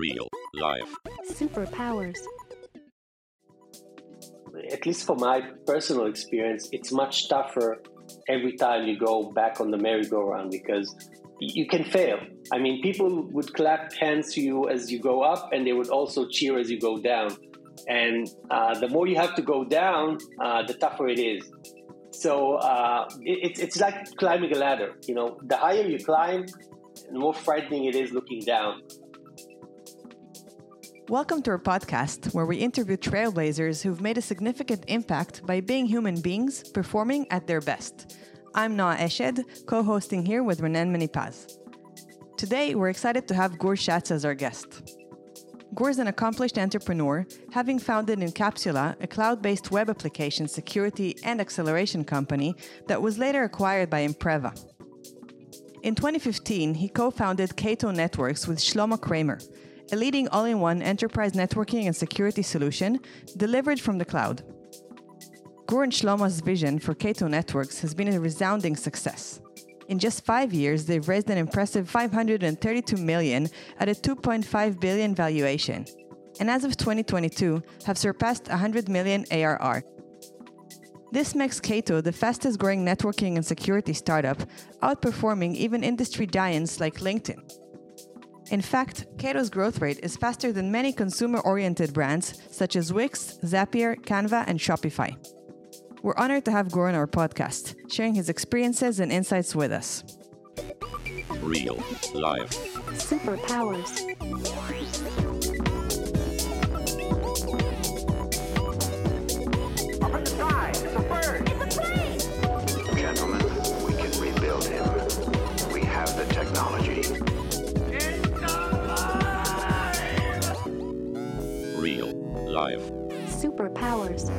Real life. Superpowers. At least for my personal experience, it's much tougher every time you go back on the merry-go-round because you can fail. I mean, people would clap hands to you as you go up, and they would also cheer as you go down. And uh, the more you have to go down, uh, the tougher it is. So uh, it, it's like climbing a ladder. You know, the higher you climb, the more frightening it is looking down. Welcome to our podcast, where we interview trailblazers who've made a significant impact by being human beings performing at their best. I'm Noah Eshed, co hosting here with Renan Menipaz. Today, we're excited to have Gur Shatz as our guest. Gur is an accomplished entrepreneur, having founded Incapsula, a cloud based web application security and acceleration company that was later acquired by Imperva. In 2015, he co founded Cato Networks with Shlomo Kramer a leading all in one enterprise networking and security solution delivered from the cloud. Gur and Shlomo's vision for Cato Networks has been a resounding success. In just five years, they've raised an impressive 532 million at a 2.5 billion valuation, and as of 2022, have surpassed 100 million ARR. This makes Cato the fastest growing networking and security startup, outperforming even industry giants like LinkedIn. In fact, Cato's growth rate is faster than many consumer oriented brands such as Wix, Zapier, Canva, and Shopify. We're honored to have Gur on our podcast, sharing his experiences and insights with us. Real life. Superpowers. Superpowers.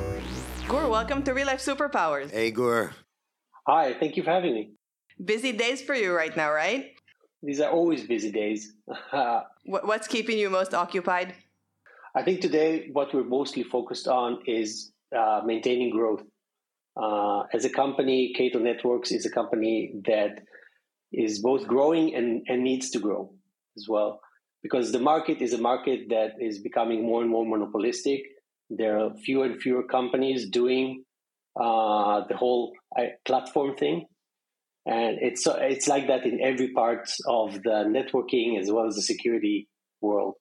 Gur, welcome to Real Life Superpowers. Hey, Gur. Hi, thank you for having me. Busy days for you right now, right? These are always busy days. What's keeping you most occupied? I think today what we're mostly focused on is uh, maintaining growth. Uh, as a company, Cato Networks is a company that is both growing and, and needs to grow as well. Because the market is a market that is becoming more and more monopolistic. There are fewer and fewer companies doing uh, the whole uh, platform thing. And it's, it's like that in every part of the networking as well as the security world.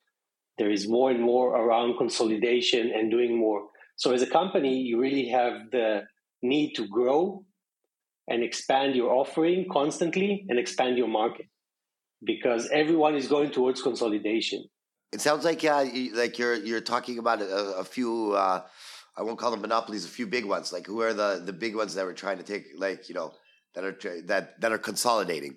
There is more and more around consolidation and doing more. So as a company, you really have the need to grow and expand your offering constantly and expand your market because everyone is going towards consolidation. It sounds like uh, you, like you're you're talking about a, a few. Uh, I won't call them monopolies. A few big ones. Like who are the the big ones that we're trying to take? Like you know that are that that are consolidating.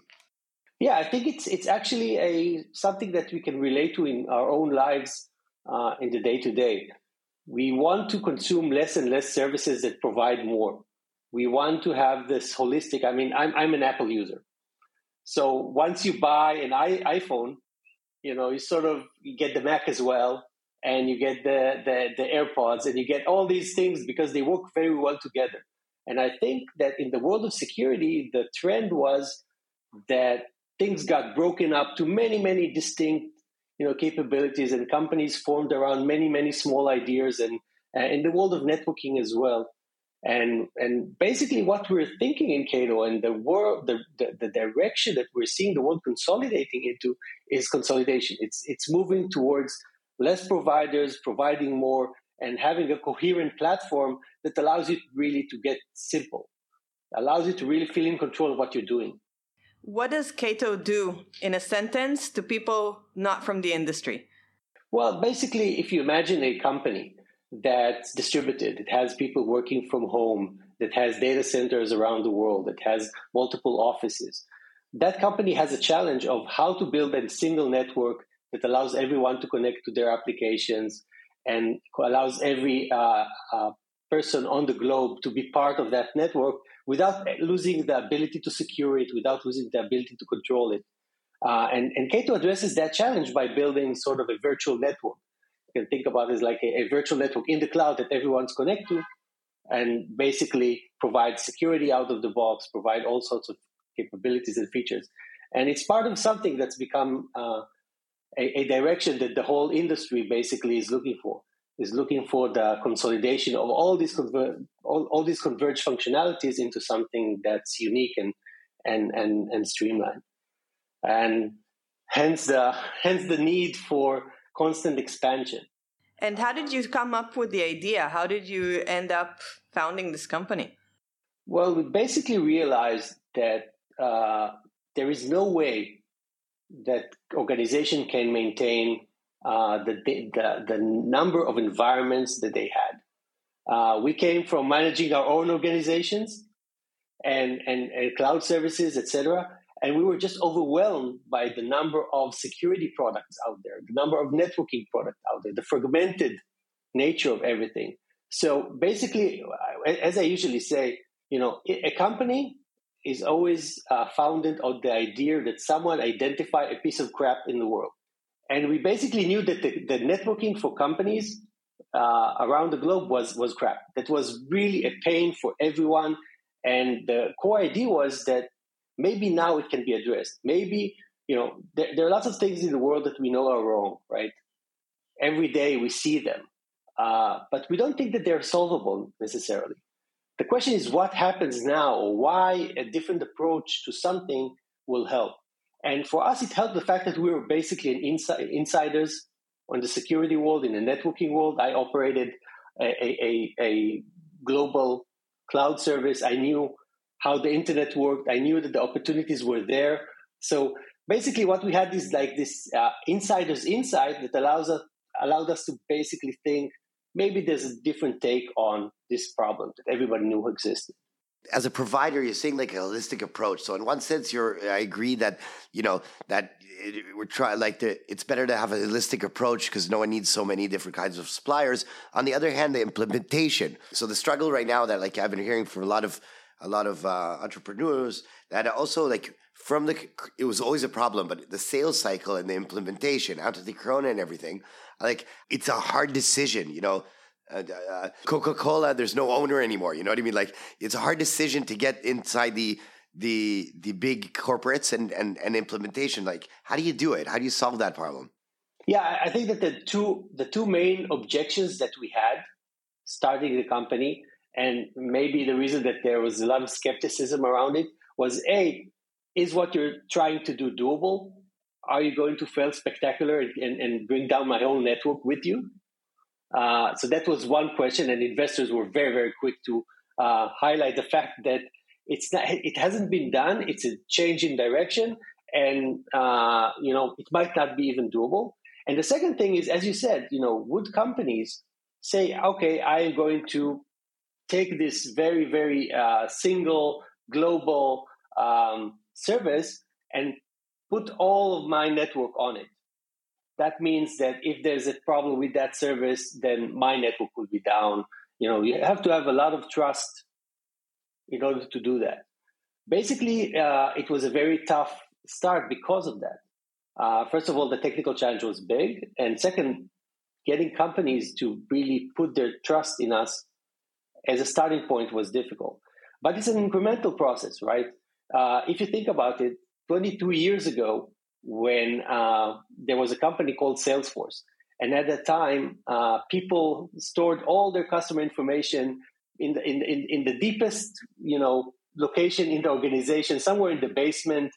Yeah, I think it's it's actually a something that we can relate to in our own lives uh, in the day to day. We want to consume less and less services that provide more. We want to have this holistic. I mean, I'm I'm an Apple user, so once you buy an I, iPhone, you know you sort of you get the Mac as well, and you get the, the the AirPods, and you get all these things because they work very well together. And I think that in the world of security, the trend was that things got broken up to many, many distinct, you know, capabilities, and companies formed around many, many small ideas, and uh, in the world of networking as well. And and basically, what we're thinking in Cato and the world, the, the, the direction that we're seeing the world consolidating into is consolidation. It's it's moving towards less providers providing more and having a coherent platform that allows you really to get simple, allows you to really feel in control of what you're doing. What does Cato do in a sentence to people not from the industry? Well, basically, if you imagine a company that's distributed, it has people working from home, that has data centers around the world, that has multiple offices, that company has a challenge of how to build a single network that allows everyone to connect to their applications and allows every uh, uh, person on the globe to be part of that network without losing the ability to secure it, without losing the ability to control it. Uh, and, and Cato addresses that challenge by building sort of a virtual network. Can think about is like a, a virtual network in the cloud that everyone's connected to and basically provide security out of the box, provide all sorts of capabilities and features. And it's part of something that's become uh, a, a direction that the whole industry basically is looking for. Is looking for the consolidation of all these conver- all, all these converged functionalities into something that's unique and and and, and streamlined, and hence the hence the need for constant expansion. And how did you come up with the idea? How did you end up founding this company? Well, we basically realized that uh, there is no way that organization can maintain uh, the, the, the number of environments that they had. Uh, we came from managing our own organizations and, and, and cloud services, etc. And we were just overwhelmed by the number of security products out there, the number of networking products out there, the fragmented nature of everything. So basically, as I usually say, you know, a company is always uh, founded on the idea that someone identified a piece of crap in the world. And we basically knew that the, the networking for companies uh, around the globe was, was crap. That was really a pain for everyone. And the core idea was that maybe now it can be addressed. Maybe, you know, there, there are lots of things in the world that we know are wrong, right? Every day we see them. Uh, but we don't think that they're solvable necessarily. The question is what happens now or why a different approach to something will help. And for us, it helped the fact that we were basically an inside, insiders on the security world, in the networking world. I operated a, a, a global cloud service. I knew how the internet worked. I knew that the opportunities were there. So basically, what we had is like this uh, insider's insight that allows us allowed us to basically think maybe there's a different take on this problem that everybody knew existed as a provider, you're saying like a holistic approach. So in one sense, you're I agree that you know that we're trying like the, it's better to have a holistic approach because no one needs so many different kinds of suppliers. On the other hand, the implementation. So the struggle right now that like I've been hearing from a lot of a lot of uh, entrepreneurs that also like from the it was always a problem, but the sales cycle and the implementation after the corona and everything, like it's a hard decision. You know uh, uh, Coca Cola, there's no owner anymore. You know what I mean? Like it's a hard decision to get inside the the the big corporates and and and implementation. Like how do you do it? How do you solve that problem? Yeah, I think that the two the two main objections that we had starting the company, and maybe the reason that there was a lot of skepticism around it was a is what you're trying to do doable? Are you going to fail spectacular and, and bring down my whole network with you? Uh, so that was one question, and investors were very, very quick to uh, highlight the fact that it's not, it hasn't been done. It's a change in direction, and uh, you know it might not be even doable. And the second thing is, as you said, you know, would companies say, okay, I am going to take this very, very uh, single global um, service and put all of my network on it that means that if there's a problem with that service, then my network will be down. You know, you have to have a lot of trust in order to do that. Basically, uh, it was a very tough start because of that. Uh, first of all, the technical challenge was big, and second, getting companies to really put their trust in us as a starting point was difficult. But it's an incremental process, right? Uh, if you think about it, 22 years ago, when uh, there was a company called Salesforce. And at that time, uh, people stored all their customer information in the, in, in, in, the deepest, you know, location in the organization, somewhere in the basement.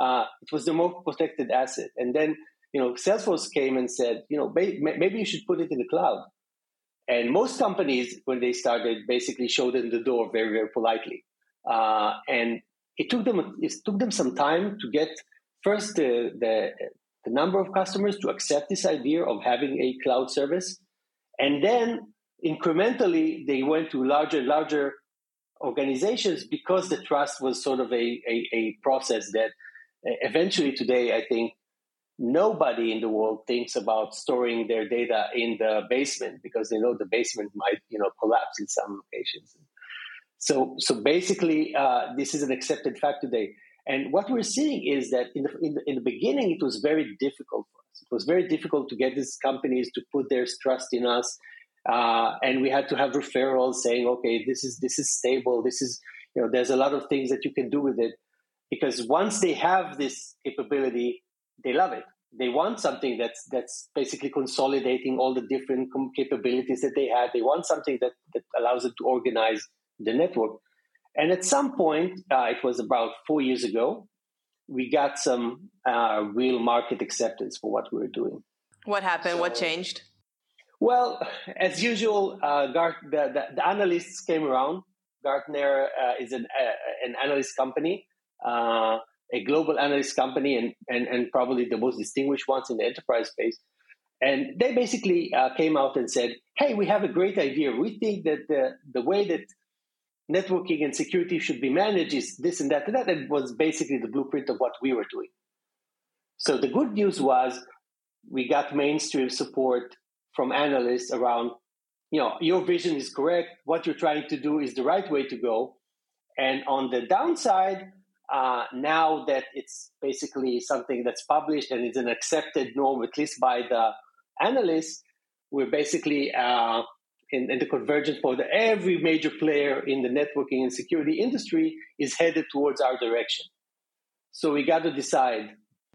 Uh, it was the most protected asset. And then, you know, Salesforce came and said, you know, maybe you should put it in the cloud. And most companies, when they started, basically showed them the door very, very politely. Uh, and it took them it took them some time to get first the, the, the number of customers to accept this idea of having a cloud service. And then incrementally, they went to larger and larger organizations because the trust was sort of a, a, a process that eventually today, I think, nobody in the world thinks about storing their data in the basement because they know the basement might you know collapse in some locations so so basically uh, this is an accepted fact today and what we're seeing is that in the, in the, in the beginning, it was very difficult for us. It was very difficult to get these companies to put their trust in us. Uh, and we had to have referrals saying, okay, this is, this is stable. This is, you know, there's a lot of things that you can do with it. Because once they have this capability, they love it. they want something that's that's basically consolidating all the different capabilities that they had. They want something that, that allows them to organize the network. And at some point, uh, it was about four years ago, we got some uh, real market acceptance for what we were doing. What happened? So, what changed? Well, as usual, uh, Gart, the, the, the, analysts came around. Gartner uh, is an, uh, an analyst company, uh, a global analyst company, and, and, and probably the most distinguished ones in the enterprise space. And they basically uh, came out and said, "Hey, we have a great idea. We think that the the way that networking and security should be managed is this and that and that." And was basically the blueprint of what we were doing. So the good news was we got mainstream support from analysts around, you know, your vision is correct. What you're trying to do is the right way to go. And on the downside, uh, now that it's basically something that's published and it's an accepted norm, at least by the analysts, we're basically uh, in, in, the convergence point. Every major player in the networking and security industry is headed towards our direction. So we got to decide.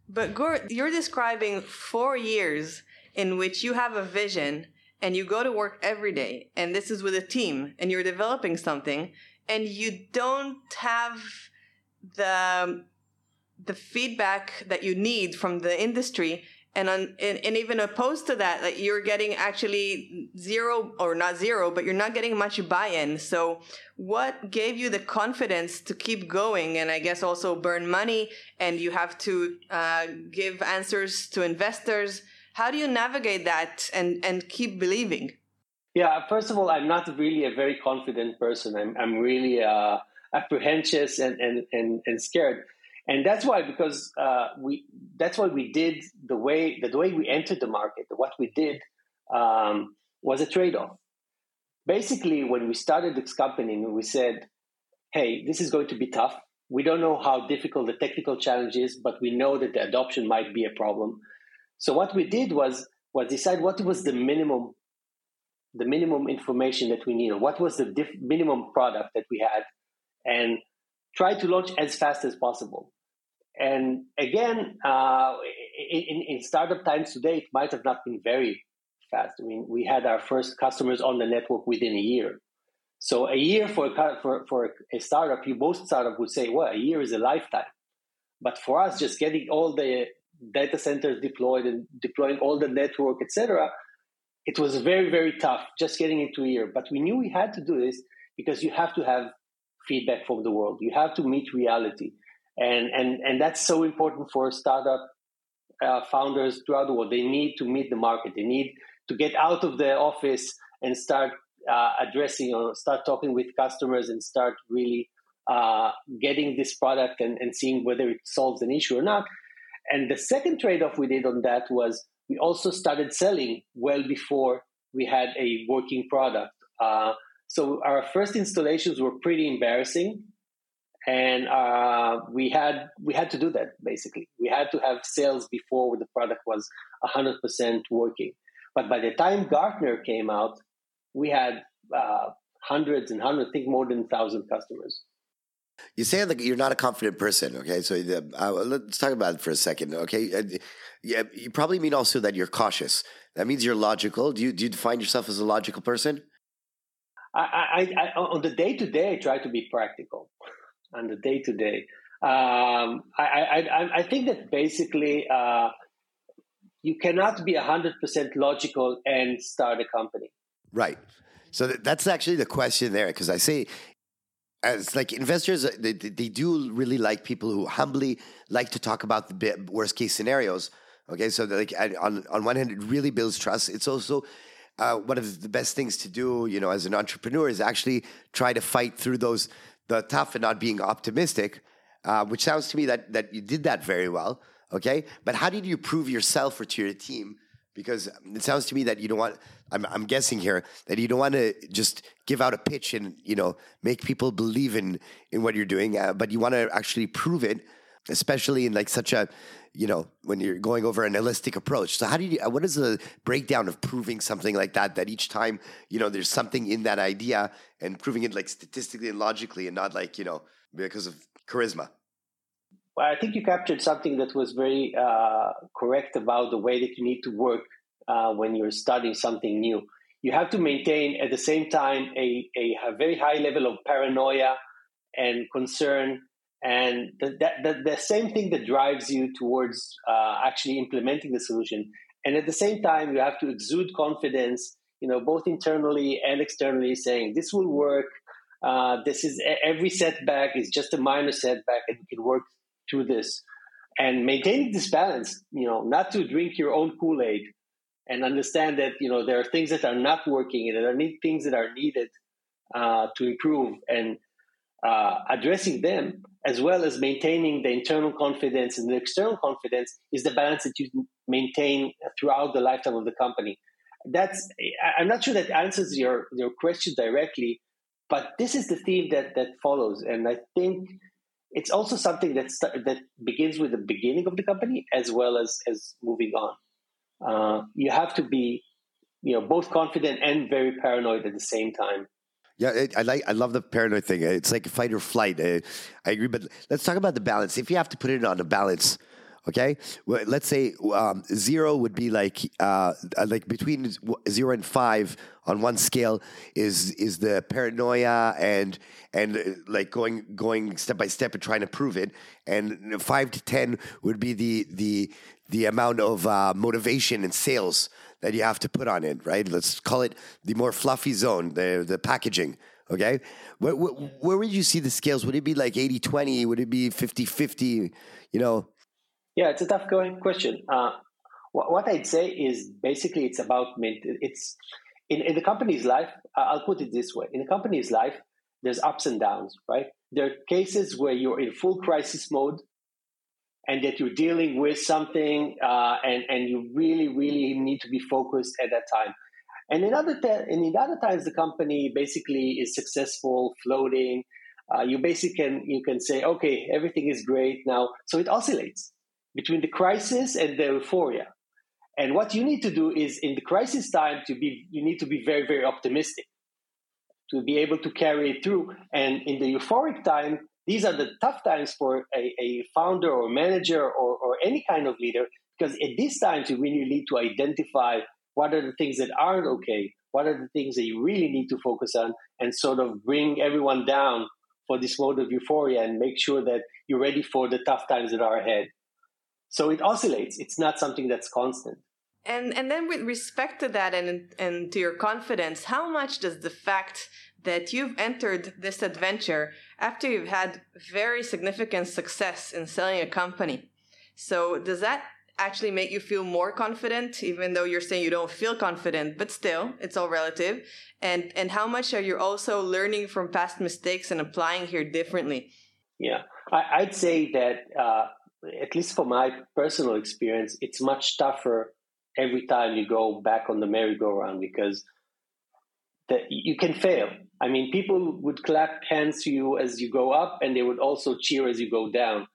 But Gur, you're describing four years in which you have a vision and you go to work every day and this is with a team and you're developing something and you don't have the the feedback that you need from the industry and, on, and, and even opposed to that that you're getting actually zero or not zero but you're not getting much buy-in so what gave you the confidence to keep going and i guess also burn money and you have to uh, give answers to investors how do you navigate that and, and keep believing? Yeah, first of all, I'm not really a very confident person. I'm, I'm really uh, apprehensive and, and, and, and scared. And that's why, because uh, we, that's why we did the way, the way we entered the market, what we did um, was a trade off. Basically, when we started this company, we said, hey, this is going to be tough. We don't know how difficult the technical challenge is, but we know that the adoption might be a problem. So what we did was was decide what was the minimum the minimum information that we needed. What was the diff- minimum product that we had, and try to launch as fast as possible. And again, uh, in, in, startup times today, it might have not been very fast. I mean, we had our first customers on the network within a year. So a year for a, for, for a startup, you most startup would say, well, a year is a lifetime. But for us, just getting all the data centers deployed and deploying all the network, etc. It was very, very tough just getting into a year. But we knew we had to do this because you have to have feedback from the world. You have to meet reality. And, and, and that's so important for startup uh, founders throughout the world. They need to meet the market. They need to get out of the office and start uh, addressing or start talking with customers and start really uh, getting this product and, and seeing whether it solves an issue or not. And the second trade off we did on that was we also started selling well before we had a working product. Uh, so our first installations were pretty embarrassing, and uh, we had we had to do that basically. We had to have sales before the product was hundred percent working. But by the time Gartner came out, we had uh, hundreds and hundreds, I think more than thousand customers. You say like you're not a confident person, okay? So uh, let's talk about it for a second, okay? Uh, yeah, you probably mean also that you're cautious. That means you're logical. Do you do you define yourself as a logical person? I, I, I on the day to day, I try to be practical. On the day to day, I, think that basically uh, you cannot be hundred percent logical and start a company. Right. So that's actually the question there, because I say as like investors, uh, they, they do really like people who humbly like to talk about the worst case scenarios. Okay, so like on on one hand, it really builds trust. It's also uh, one of the best things to do, you know, as an entrepreneur is actually try to fight through those the tough and not being optimistic. Uh, which sounds to me that that you did that very well. Okay, but how did you prove yourself or to your team because it sounds to me that you don't want I'm, I'm guessing here that you don't want to just give out a pitch and you know make people believe in in what you're doing uh, but you want to actually prove it especially in like such a you know when you're going over an holistic approach so how do you what is the breakdown of proving something like that that each time you know there's something in that idea and proving it like statistically and logically and not like you know because of charisma well, I think you captured something that was very uh, correct about the way that you need to work uh, when you're studying something new. You have to maintain at the same time a, a, a very high level of paranoia and concern, and the, the, the same thing that drives you towards uh, actually implementing the solution. And at the same time, you have to exude confidence, you know, both internally and externally, saying this will work. Uh, this is every setback is just a minor setback, and we can work through this. And maintaining this balance, you know, not to drink your own Kool Aid, and understand that you know there are things that are not working, and there are things that are needed uh, to improve, and uh, addressing them as well as maintaining the internal confidence and the external confidence is the balance that you maintain throughout the lifetime of the company. That's I'm not sure that answers your your question directly, but this is the theme that that follows, and I think it's also something that that begins with the beginning of the company as well as as moving on. Uh, you have to be, you know, both confident and very paranoid at the same time. Yeah, it, I like. I love the paranoid thing. It's like fight or flight. I, I, agree, but let's talk about the balance. If you have to put it on a balance, okay. Well, let's say um, zero would be like uh, like between zero and five on one scale is is the paranoia and and uh, like going going step by step and trying to prove it, and five to ten would be the the the amount of uh, motivation and sales that you have to put on it, right? Let's call it the more fluffy zone, the, the packaging. Okay. Where, where, where would you see the scales? Would it be like 80 20? Would it be 50 50? You know? Yeah, it's a tough going question. Uh, what, I'd say is basically it's about, it's in, in the company's life, I'll put it this way in the company's life, there's ups and downs, right? There are cases where you're in full crisis mode and that you're dealing with something uh, and, and you really, really need to be focused at that time. And in other, te- and in other times, the company basically is successful, floating. Uh, you basically can, you can say, okay, everything is great now. So it oscillates between the crisis and the euphoria. And what you need to do is in the crisis time to be, you need to be very, very optimistic to be able to carry it through. And in the euphoric time, these are the tough times for a, a founder or manager or, or any kind of leader because at these times you really need to identify what are the things that aren't okay what are the things that you really need to focus on and sort of bring everyone down for this mode of euphoria and make sure that you're ready for the tough times that are ahead so it oscillates it's not something that's constant and and then with respect to that and and to your confidence how much does the fact that you've entered this adventure after you've had very significant success in selling a company. So, does that actually make you feel more confident, even though you're saying you don't feel confident, but still, it's all relative? And, and how much are you also learning from past mistakes and applying here differently? Yeah, I, would say that, uh, at least for my personal experience, it's much tougher every time you go back on the merry-go-round because that you can fail. I mean, people would clap hands to you as you go up, and they would also cheer as you go down.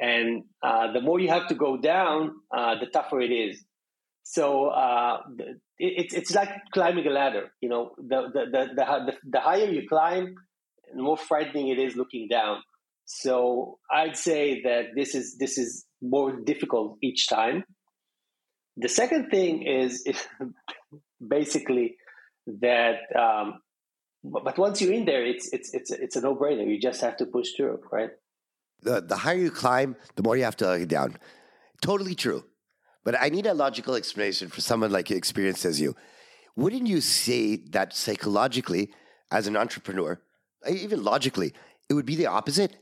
And uh, the more you have to go down, uh, the tougher it is. So uh, it's it's like climbing a ladder. You know, the the, the the the higher you climb, the more frightening it is looking down. So I'd say that this is this is more difficult each time. The second thing is, basically that um, but once you're in there it's it's it's it's a no-brainer. You just have to push through right? The, the higher you climb the more you have to get down. Totally true. But i need a logical explanation for someone like experienced as you. Wouldn't you say that psychologically as an entrepreneur even logically it would be the opposite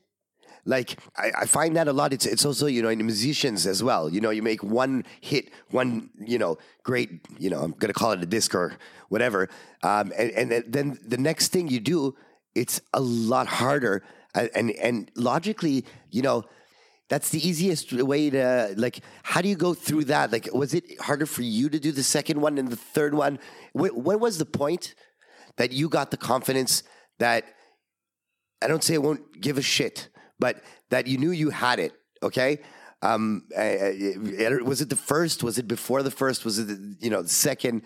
like I, I, find that a lot. It's it's also you know in musicians as well. You know, you make one hit, one you know great. You know, I'm gonna call it a disc or whatever, um, and, and then the next thing you do, it's a lot harder. And and, and logically, you know. That's the easiest way to like. How do you go through that? Like, was it harder for you to do the second one and the third one? What, what was the point that you got the confidence that I don't say I won't give a shit, but that you knew you had it. Okay. Um, uh, was it the first? Was it before the first? Was it the, you know the second?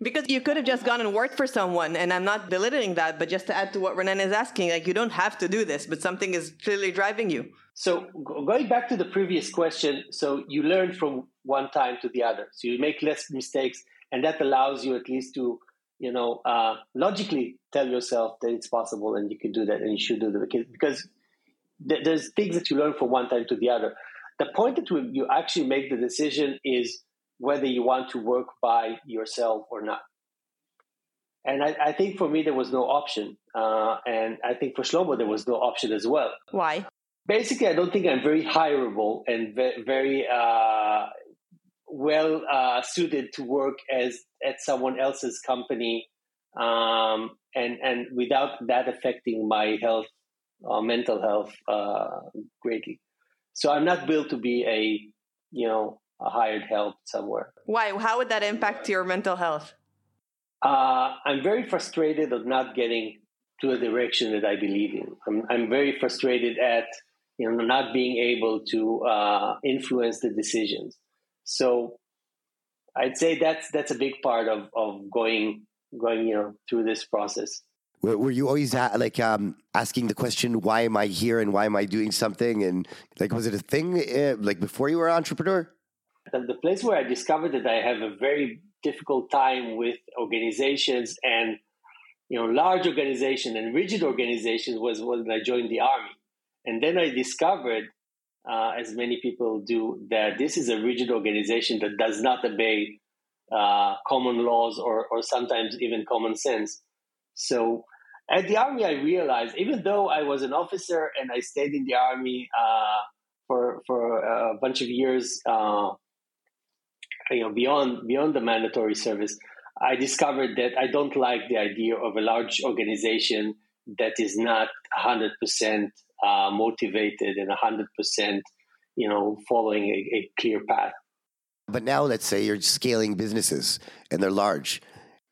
Because you could have just gone and worked for someone, and I'm not belittling that, but just to add to what Renan is asking, like you don't have to do this, but something is clearly driving you. So going back to the previous question, so you learn from one time to the other. So you make less mistakes, and that allows you at least to, you know, uh, logically tell yourself that it's possible and you can do that and you should do that because, because th- there's things that you learn from one time to the other. The point that we, you actually make the decision is whether you want to work by yourself or not. And I, I think for me there was no option, uh, and I think for Shlomo there was no option as well. Why? Basically, I don't think I'm very hireable and ve- very uh, well uh, suited to work as at someone else's company, um, and and without that affecting my health, uh, mental health uh, greatly. So I'm not built to be a you know a hired help somewhere. Why? How would that impact your mental health? Uh, I'm very frustrated of not getting to a direction that I believe in. I'm, I'm very frustrated at you know not being able to uh, influence the decisions. So I'd say that's that's a big part of, of going going you know through this process. Were, you always a- like um, asking the question, "Why am I here?" and "Why am I doing something?" and like, was it a thing uh, like before you were an entrepreneur? the, the place where I discovered that I have a very difficult time with organizations and you know large organization and rigid organizations was when I joined the army, and then I discovered, uh, as many people do, that this is a rigid organization that does not obey uh, common laws or or sometimes even common sense. So. At the army, I realized, even though I was an officer and I stayed in the army uh, for for a bunch of years, uh, you know beyond beyond the mandatory service i discovered that i don't like the idea of a large organization that is not 100% uh, motivated and 100% you know following a, a clear path. But now, let's say you're scaling businesses and they're large.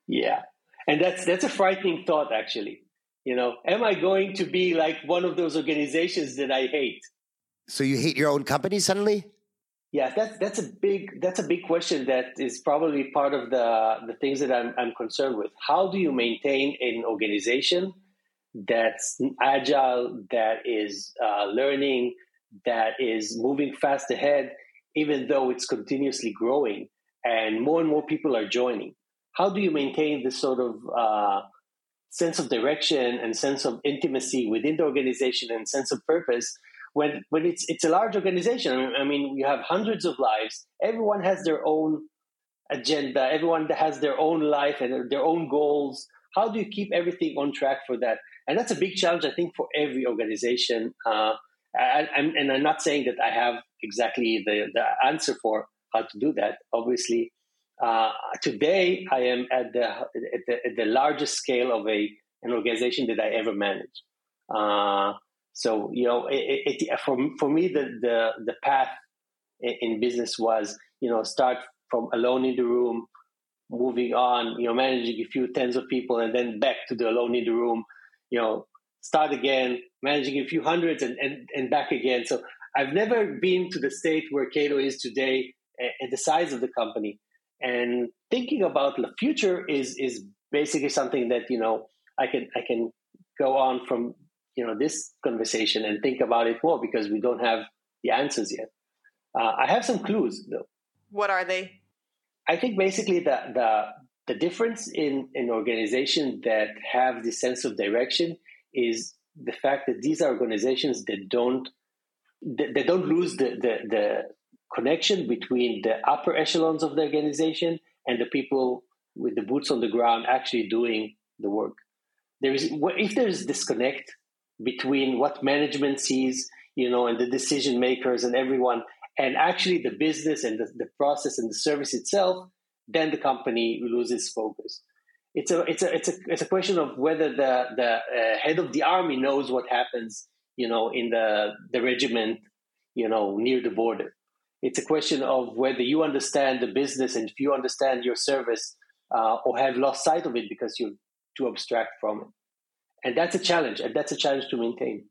yeah. And that's that's a frightening thought actually you know am i going to be like one of those organizations that i hate So you hate your own company suddenly? Yeah, that's that's a big that's a big question that is probably part of the the things that I'm I'm concerned with. How do you maintain an organization that's agile, that is uh, learning, that is moving fast ahead, even though it's continuously growing and more and more people are joining? How do you maintain this sort of uh, sense of direction and sense of intimacy within the organization and sense of purpose? when when it's it's a large organization. I mean, you have hundreds of lives. Everyone has their own agenda. Everyone has their own life and their own goals. How do you keep everything on track for that? And that's a big challenge, I think, for every organization. Uh, I, I'm, and I'm not saying that I have exactly the, the answer for how to do that. Obviously, uh, today I am at the, at the at the largest scale of a an organization that I ever managed. Uh, so you know, it, it, for for me, the the the path in, in business was you know start from alone in the room, moving on, you know, managing a few tens of people, and then back to the alone in the room, you know, start again, managing a few hundreds, and and, and back again. So I've never been to the state where Cato is today at the size of the company, and thinking about the future is is basically something that you know I can I can go on from you know this conversation and think about it more because we don't have the answers yet. Uh, I have some clues though. What are they? I think basically the the the difference in an organization that have the sense of direction is the fact that these are organizations that don't they, don't lose the, the the connection between the upper echelons of the organization and the people with the boots on the ground actually doing the work. There is if there is disconnect between what management sees, you know, and the decision makers and everyone, and actually the business and the, the process and the service itself, then the company loses focus. It's a it's a it's a it's a question of whether the the uh, head of the army knows what happens, you know, in the the regiment, you know, near the border. It's a question of whether you understand the business and if you understand your service, uh, or have lost sight of it because you're too abstract from it. And that's a challenge, and that's a challenge to maintain.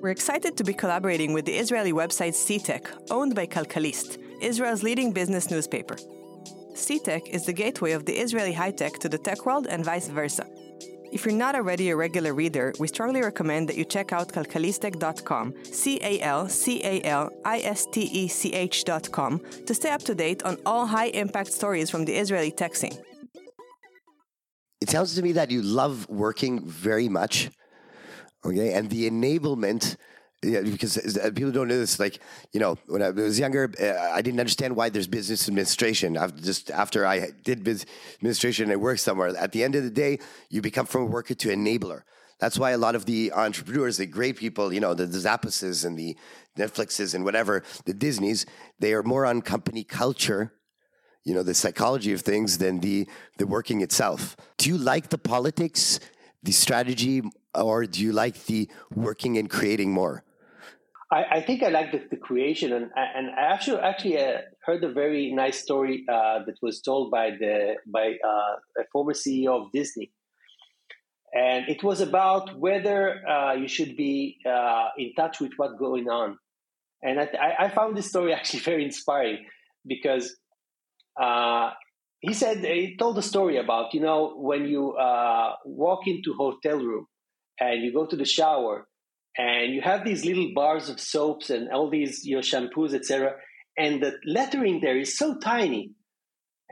We're excited to be collaborating with the Israeli website CTech, owned by Calcalist, Israel's leading business newspaper. CTech is the gateway of the Israeli high tech to the tech world and vice versa. If you're not already a regular reader, we strongly recommend that you check out calcalistech.com, C A L C A L I S T E C H.com, to stay up to date on all high impact stories from the Israeli tech scene. It sounds to me that you love working very much. Okay. And the enablement yeah, because uh, people don't know this. Like, you know, when I was younger, uh, I didn't understand why there's business administration. I've just after I did business administration and I worked somewhere, at the end of the day, you become from a worker to enabler. That's why a lot of the entrepreneurs, the great people, you know, the, the and the Netflixes and whatever, the Disneys, they are more on company culture, you know, the psychology of things than the the working itself. Do you like the politics, the strategy, or do you like the working and creating more? I, I think I like the, the, creation, and and I actually actually uh, heard a very nice story uh, that was told by the by uh, a former CEO of Disney, and it was about whether uh, you should be uh, in touch with what's going on, and I, I found this story actually very inspiring because uh, he said he told a story about you know when you walk into hotel room and you go to the shower and you have these little bars of soaps and all these your shampoos etc and the lettering there is so tiny.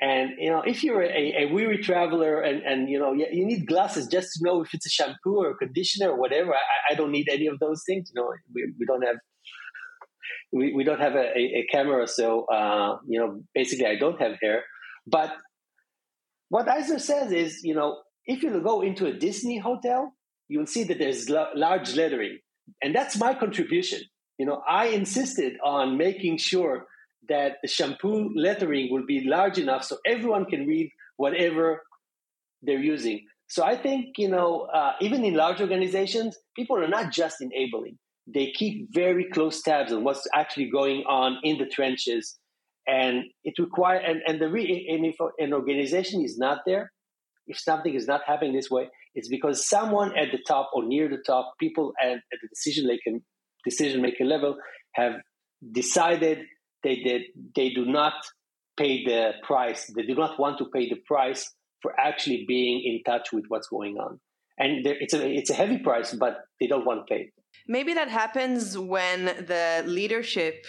And you know if you're a, a weary traveler and, and you know you need glasses just to know if it's a shampoo or a conditioner or whatever i, I don't need any of those things you know. We, we don't have we, we don't have a, a, a camera so uh, you know basically i don't have hair. But what Eisner says is you know if you go into a disney hotel you'll see that there's large lettering and that's my contribution. You know, I insisted on making sure that the shampoo lettering will be large enough so everyone can read whatever they're using. So I think, you know, uh, even in large organizations, people are not just enabling. They keep very close tabs on what's actually going on in the trenches. And it requires, and, and the re- and if an organization is not there, if something is not happening this way, it's because someone at the top or near the top, people at, at the decision making decision making level have decided they did they do not pay the price. They do not want to pay the price for actually being in touch with what's going on. And it's a it's a heavy price, but they don't want to pay. Maybe that happens when the leadership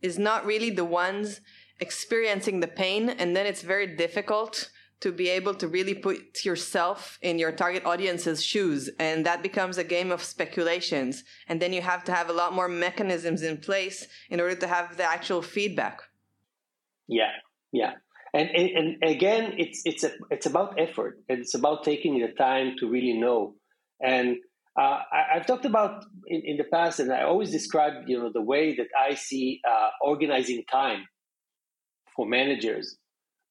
is not really the ones experiencing the pain, and then it's very difficult to be able to really put yourself in your target audience's shoes and that becomes a game of speculations. And then you have to have a lot more mechanisms in place in order to have the actual feedback. Yeah yeah. And and, and again it's it's a, it's about effort and it's about taking the time to really know. And uh, I, have talked about in, in, the past, and I always describe, you know, the way that I see uh, organizing time for managers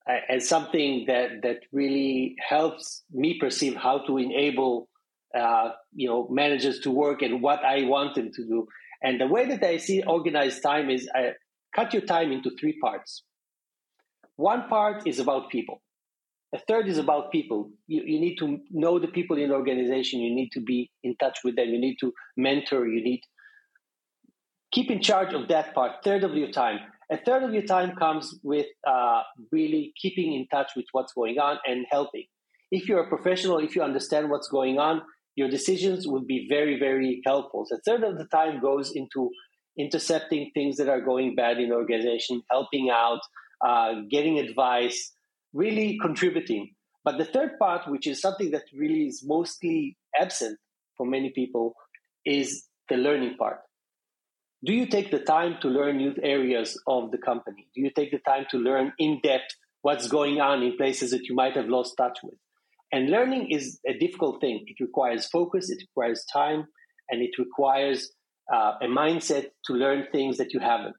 as something that that really helps me perceive how to enable uh, you know managers to work and what I want them to do. And the way that I see organized time is I cut your time into three parts. One part is about people. A third is about people. You, you need to know the people in the organization. You need to be in touch with them. You need to mentor. You need keep in charge of that part. Third of your time. A third of your time comes with uh, really keeping in touch with what's going on and helping. If you're a professional, if you understand what's going on, your decisions will be very, very helpful. So a third of the time goes into intercepting things that are going bad in the organization, helping out, uh, getting advice, really contributing. But the third part, which is something that really is mostly absent for many people, is the learning part do you take the time to learn new areas of the company? Do you take the time to learn in depth what's going on in places that you might have lost touch with? And learning is a difficult thing. It requires focus, it requires time, and it requires uh, a mindset to learn things that you haven't.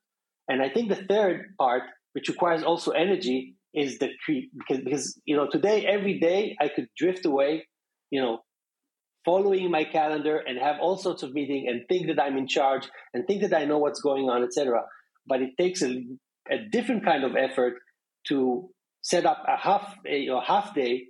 And I think the third part, which requires also energy, is the because because you know today every day I could drift away, you know, following my calendar and have all sorts of meetings and think that I'm in charge and think that I know what's going on, etc. But it takes a, a, different kind of effort to set up a half a, a half day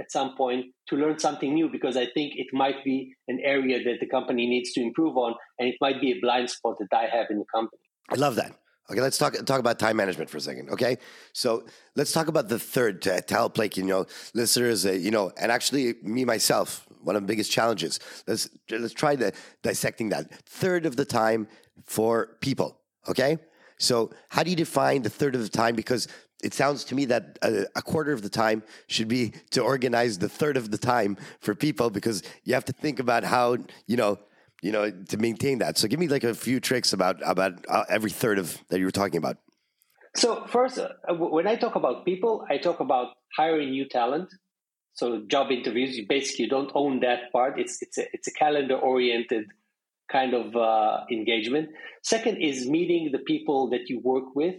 at some point to learn something new because I think it might be an area that the company needs to improve on and it might be a blind spot that I have in the company. I love that. Okay, let's talk talk about time management for a second. Okay, so let's talk about the third to, to help, like you know, listeners, uh, you know, and actually me myself one of the biggest challenges. Let's let's try the dissecting that. Third of the time for people. Okay, so how do you define the third of the time? Because it sounds to me that a, a, quarter of the time should be to organize the third of the time for people because you have to think about how you know you know to maintain that so give me like a few tricks about about uh, every third of that you were talking about so first uh, when i talk about people i talk about hiring new talent so job interviews you basically don't own that part it's it's a, it's a calendar oriented kind of uh, engagement second is meeting the people that you work with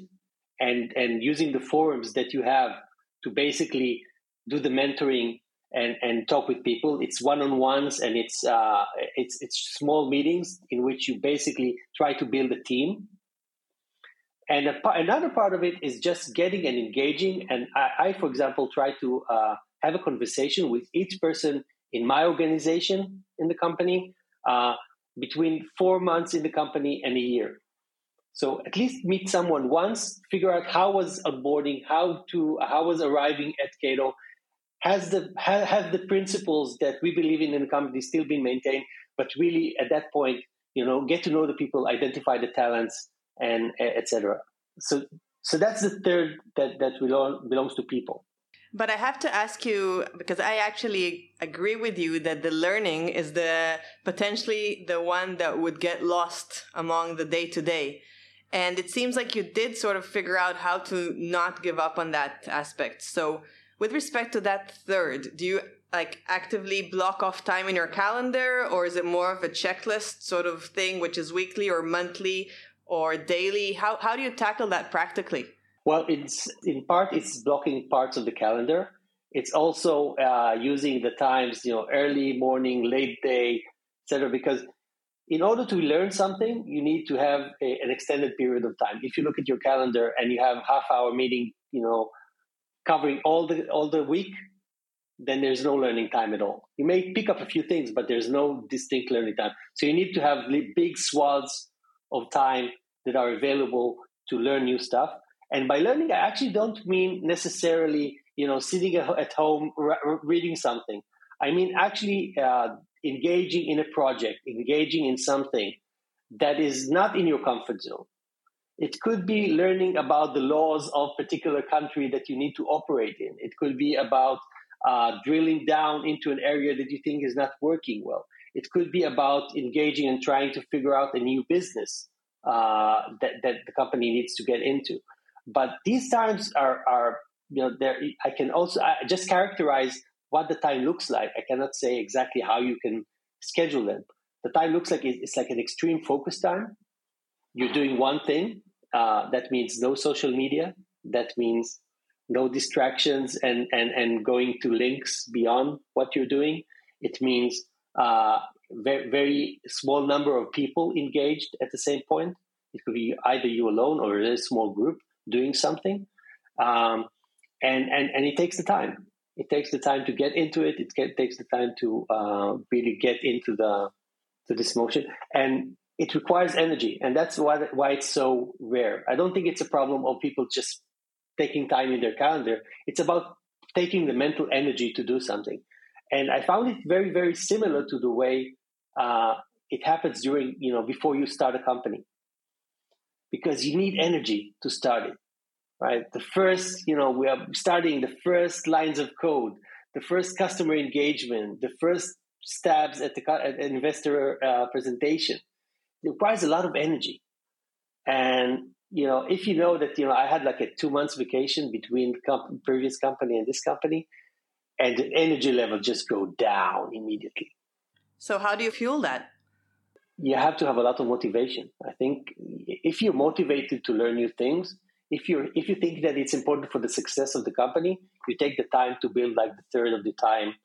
and and using the forums that you have to basically do the mentoring and and talk with people. It's one on ones and it's uh, it's it's small meetings in which you basically try to build a team. And a, another part of it is just getting and engaging. And I, I for example, try to uh, have a conversation with each person in my organization in the company uh, between four months in the company and a year. So at least meet someone once, figure out how was onboarding, how to how was arriving at Cato, has the have the principles that we believe in in the company still been maintained, but really at that point, you know, get to know the people, identify the talents, and etc. So so that's the third that that belong, belongs to people. But I have to ask you because I actually agree with you that the learning is the potentially the one that would get lost among the day to day. And it seems like you did sort of figure out how to not give up on that aspect. So, with respect to that third, do you like actively block off time in your calendar or is it more of a checklist sort of thing which is weekly or monthly or daily how how do you tackle that practically well it's in part it's blocking parts of the calendar it's also uh, using the times you know early morning late day etc because in order to learn something, you need to have a, an extended period of time. If you look at your calendar and you have half hour meeting, you know, covering all the all the week, then there's no learning time at all. You may pick up a few things, but there's no distinct learning time. So you need to have big swaths of time that are available to learn new stuff. And by learning, I actually don't mean necessarily, you know, sitting at home reading something. I mean actually uh, engaging in a project, engaging in something that is not in your comfort zone. It could be learning about the laws of particular country that you need to operate in. It could be about uh, drilling down into an area that you think is not working well. It could be about engaging and trying to figure out a new business uh, that, that the company needs to get into. But these times are, are you know, there. I can also I just characterize what the time looks like. I cannot say exactly how you can schedule them. The time looks like it's like an extreme focus time. You're doing one thing. Uh, that means no social media. That means no distractions and, and, and going to links beyond what you're doing. It means uh, very, very small number of people engaged at the same point. It could be either you alone or a small group doing something. Um, and, and, and it takes the time. It takes the time to get into it. It get, takes the time to uh, really get into the to this motion, and it requires energy, and that's why why it's so rare. I don't think it's a problem of people just taking time in their calendar. It's about taking the mental energy to do something, and I found it very very similar to the way uh, it happens during you know before you start a company, because you need energy to start it right? The first, you know, we are starting the first lines of code, the first customer engagement, the first stabs at the at investor uh, presentation. It requires a lot of energy, and you know, if you know that, you know, I had like a two months vacation between comp- previous company and this company, and the energy level just go down immediately. So, how do you fuel that? You have to have a lot of motivation. I think if you're motivated to learn new things, if you if you think that it's important for the success of the company, you take the time to build like the third of the time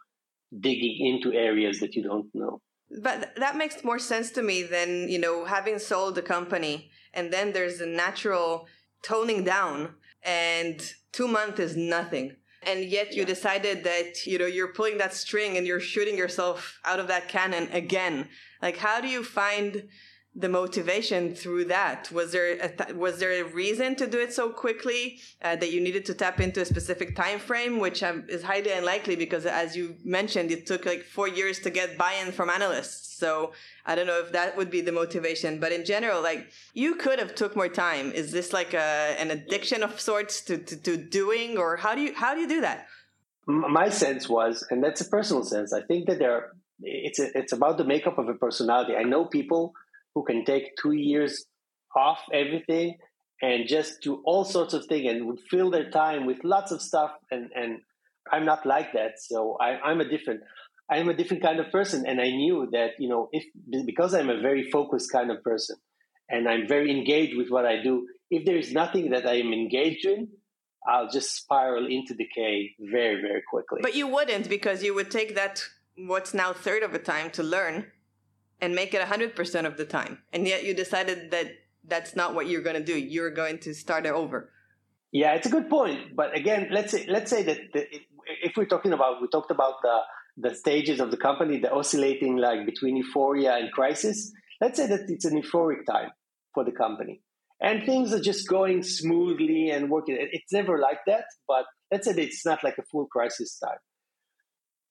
digging into areas that you don't know. But that makes more sense to me than, you know, having sold the company and then there's a natural toning down and 2 months is nothing. And yet you decided that, you know, you're pulling that string and you're shooting yourself out of that cannon again. Like how do you find the motivation through that? Was there a th- was there a reason to do it so quickly uh, that you needed to tap into a specific time frame, which um, is highly unlikely because, as you mentioned, it took like four years to get buy-in from analysts. So I don't know if that would be the motivation, but in general, like you could have took more time. Is this like a, an addiction of sorts to, to, to doing, or how do you how do you do that? My sense was, and that's a personal sense. I think that there, it's a, it's about the makeup of a personality. I know people who can take two years off everything and just do all sorts of things and would fill their time with lots of stuff. And and i'm not like that. So I, i'm a different i'm a different kind of person. And i knew that you know if because i'm a very focused kind of person and i'm very engaged with what i do if there is nothing that i am engaged in i'll just spiral into decay very very quickly. But you wouldn't because you would take that what's now third of a time to learn and make it 100% of the time. And yet you decided that that's not what you're going to do. You're going to start it over. Yeah, it's a good point. But again, let's say let's say that the, if we're talking about we talked about the the stages of the company, the oscillating like between euphoria and crisis. Let's say that it's an euphoric time for the company, and things are just going smoothly and working. It's never like that, but let's say that it's not like a full crisis time.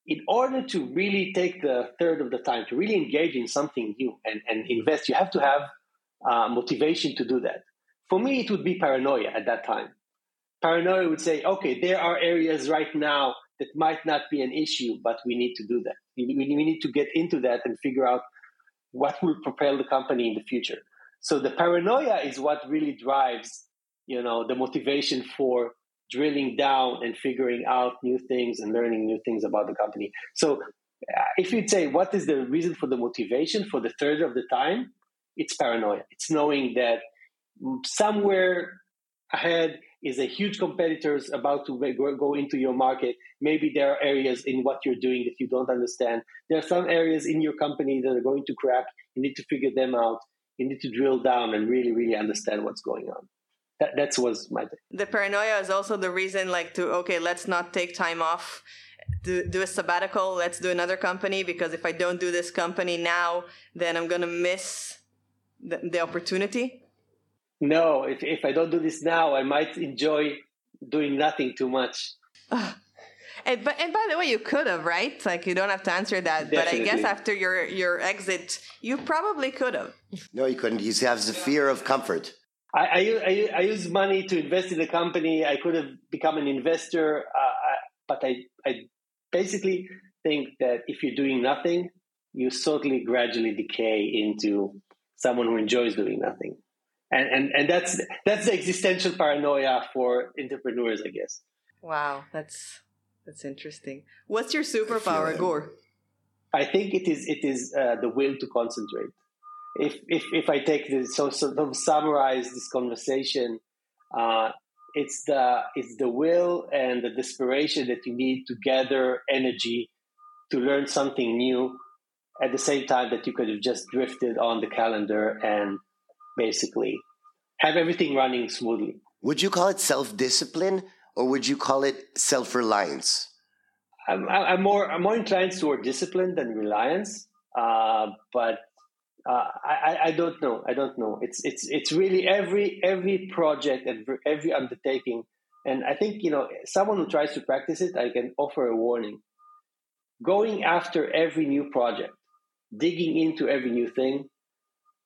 In order to really take the third of the time to really engage in something new and, and invest, you have to have uh, motivation to do that. For me, it would be paranoia at that time paranoia would say, okay, there are areas right now that might not be an issue, but we need to do that. We, we need to get into that and figure out what will propel the company in the future. So the paranoia is what really drives, you know, the motivation for drilling down and figuring out new things and learning new things about the company. So uh, if you'd say, what is the reason for the motivation for the third of the time? It's paranoia. It's knowing that somewhere ahead is a huge competitors about to go into your market. Maybe there are areas in what you're doing that you don't understand. There are some areas in your company that are going to crack. You need to figure them out. You need to drill down and really, really understand what's going on. That that's was my. The paranoia is also the reason, like, to okay, let's not take time off. Do, do a sabbatical. Let's do another company because if I don't do this company now, then I'm gonna miss the, the opportunity no, if, if I don't do this now, I might enjoy doing nothing too much. and, but, and by the way, you could have, right? Like you don't have to answer that. Definitely. But I guess after your, your exit, you probably could have. No, you couldn't. He has the fear of comfort. I, I, I, I use money to invest in the company. I could have become an investor, uh, I, but I, I basically think that if you're doing nothing, you certainly gradually decay into someone who enjoys doing nothing and and and that's that's the existential paranoia for entrepreneurs, I guess. Wow, that's that's interesting. What's your superpower, Gur? I think it is it is uh, the will to concentrate. If if if I take this so sort of summarize this conversation, uh, it's the it's the will and the desperation that you need to gather energy to learn something new at the same time that you could have just drifted on the calendar and basically have everything running smoothly. Would you call it self discipline or would you call it self reliance? I'm, I'm, more I'm more inclined toward discipline than reliance, uh, but uh, I, I don't know. I don't know. It's it's it's really every every project and every undertaking, and I think you know someone who tries to practice it, I can offer a warning. Going after every new project, digging into every new thing,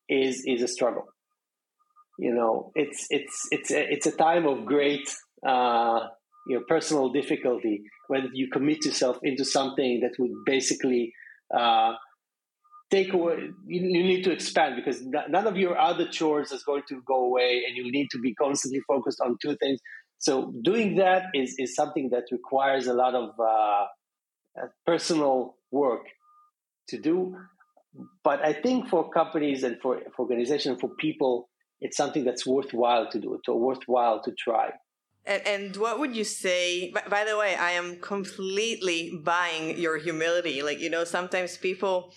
is is a struggle. You know, it's it's it's a, it's a time of great uh, you know personal difficulty when you commit yourself into something that would basically uh, take away. You, you, need to expand because none of your other chores is going to go away, and you need to be constantly focused on two things. So doing that is is something that requires a lot of uh, personal work to do but I think for companies and for, for organizations, for people, it's something that's worthwhile to do, to worthwhile to try. And, and what would you say? By, by, the way, I am completely buying your humility. Like you know, sometimes people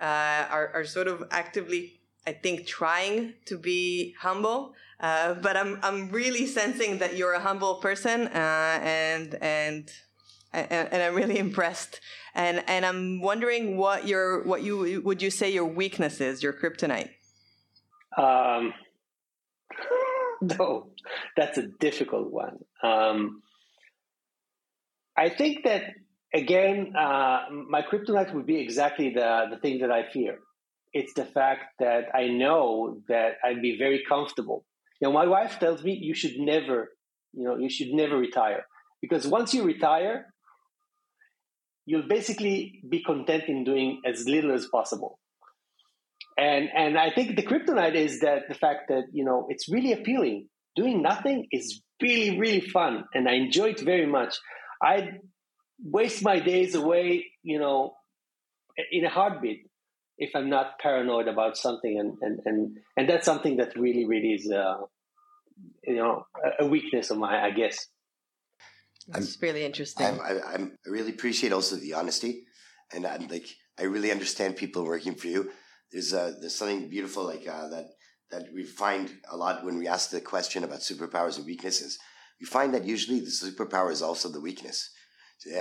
uh, are are sort of actively, I think, trying to be humble. Uh, but I'm I'm really sensing that you're a humble person, uh, and and and I'm really impressed. And and I'm wondering what your what you would you say your weakness is, your kryptonite. Um, no, that's a difficult one. Um, I think that again, uh, my kryptonite would be exactly the the thing that I fear. It's the fact that I know that I'd be very comfortable. You know, my wife tells me you should never, you know, you should never retire because once you retire, you'll basically be content in doing as little as possible. And and I think the kryptonite is that the fact that you know it's really appealing. Doing nothing is really really fun, and I enjoy it very much. I waste my days away, you know, in a heartbeat if I'm not paranoid about something, and and and, and that's something that really really is, uh, you know, a weakness of mine, I guess. It's really interesting. I'm, I, I'm, I really appreciate also the honesty, and I'm like I really understand people working for you. There's uh, there's something beautiful like uh, that that we find a lot when we ask the question about superpowers and weaknesses. We find that usually the superpower is also the weakness,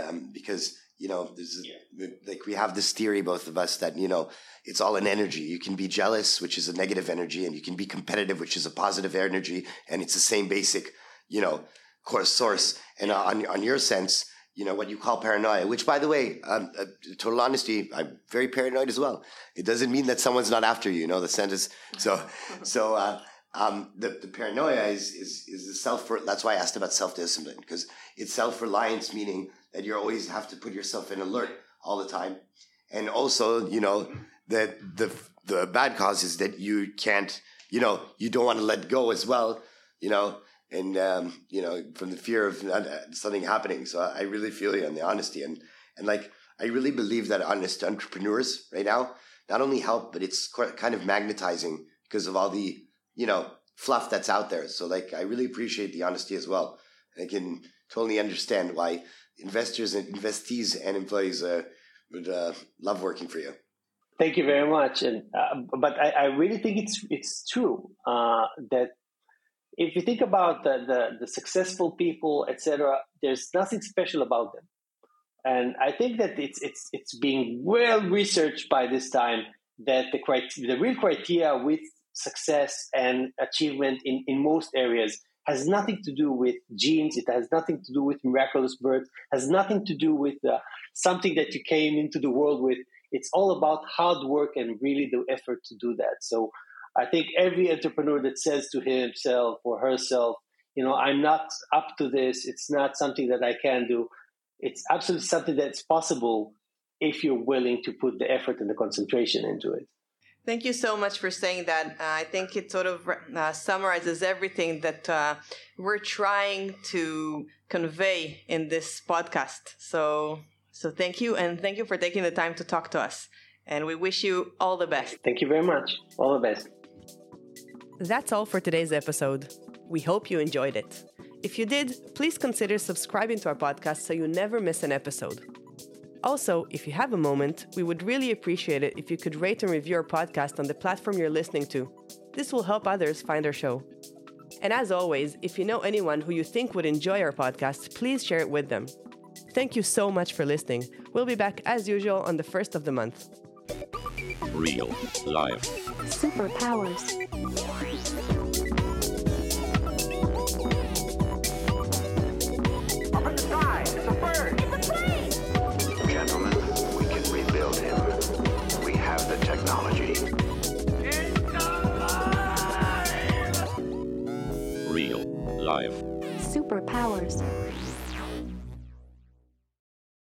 um, because you know there's yeah. like we have this theory both of us that you know it's all an energy. You can be jealous, which is a negative energy, and you can be competitive, which is a positive energy, and it's the same basic you know course source. And uh, on on your sense, you know what you call paranoia. Which, by the way, um, uh, total honesty, I'm very paranoid as well. It doesn't mean that someone's not after you. You know the sentence. So so. Uh, um, the, the paranoia is is is the self. That's why I asked about self discipline because it's self reliance, meaning that you always have to put yourself in alert all the time, and also you know that the the bad cause is that you can't you know you don't want to let go as well. You know and um, you know from the fear of something happening. So I really feel you on the honesty and and like I really believe that honest entrepreneurs right now not only help, but it's kind of magnetizing because of all the you know fluff that's out there. So like I really appreciate the honesty as well. I can totally understand why investors and investees and employees uh, would uh, love working for you. Thank you very much. And uh, but I, I, really think it's it's true uh, that if you think about the, the, the successful people, etc., there's nothing special about them. And I think that it's it's it's being well researched by this time that the the real criteria with success and achievement in, in most areas has nothing to do with genes. It has nothing to do with miraculous birth. Has nothing to do with uh, something that you came into the world with. It's all about hard work and really the effort to do that. So I think every entrepreneur that says to himself or herself, you know, I'm not up to this, it's not something that I can do, it's absolutely something that's possible if you're willing to put the effort and the concentration into it. Thank you so much for saying that. Uh, I think it sort of uh, summarizes everything that uh, we're trying to convey in this podcast. So, so thank you, and thank you for taking the time to talk to us. And we wish you all the best. Thank you very much. All the best. That's all for today's episode. We hope you enjoyed it. If you did, please consider subscribing to our podcast so you never miss an episode. Also, if you have a moment, we would really appreciate it if you could rate and review our podcast on the platform you're listening to. This will help others find our show. And as always, if you know anyone who you think would enjoy our podcast, please share it with them. Thank you so much for listening. We'll be back as usual on the first of the month. Real life. Superpowers. Technology. Real life. Superpowers.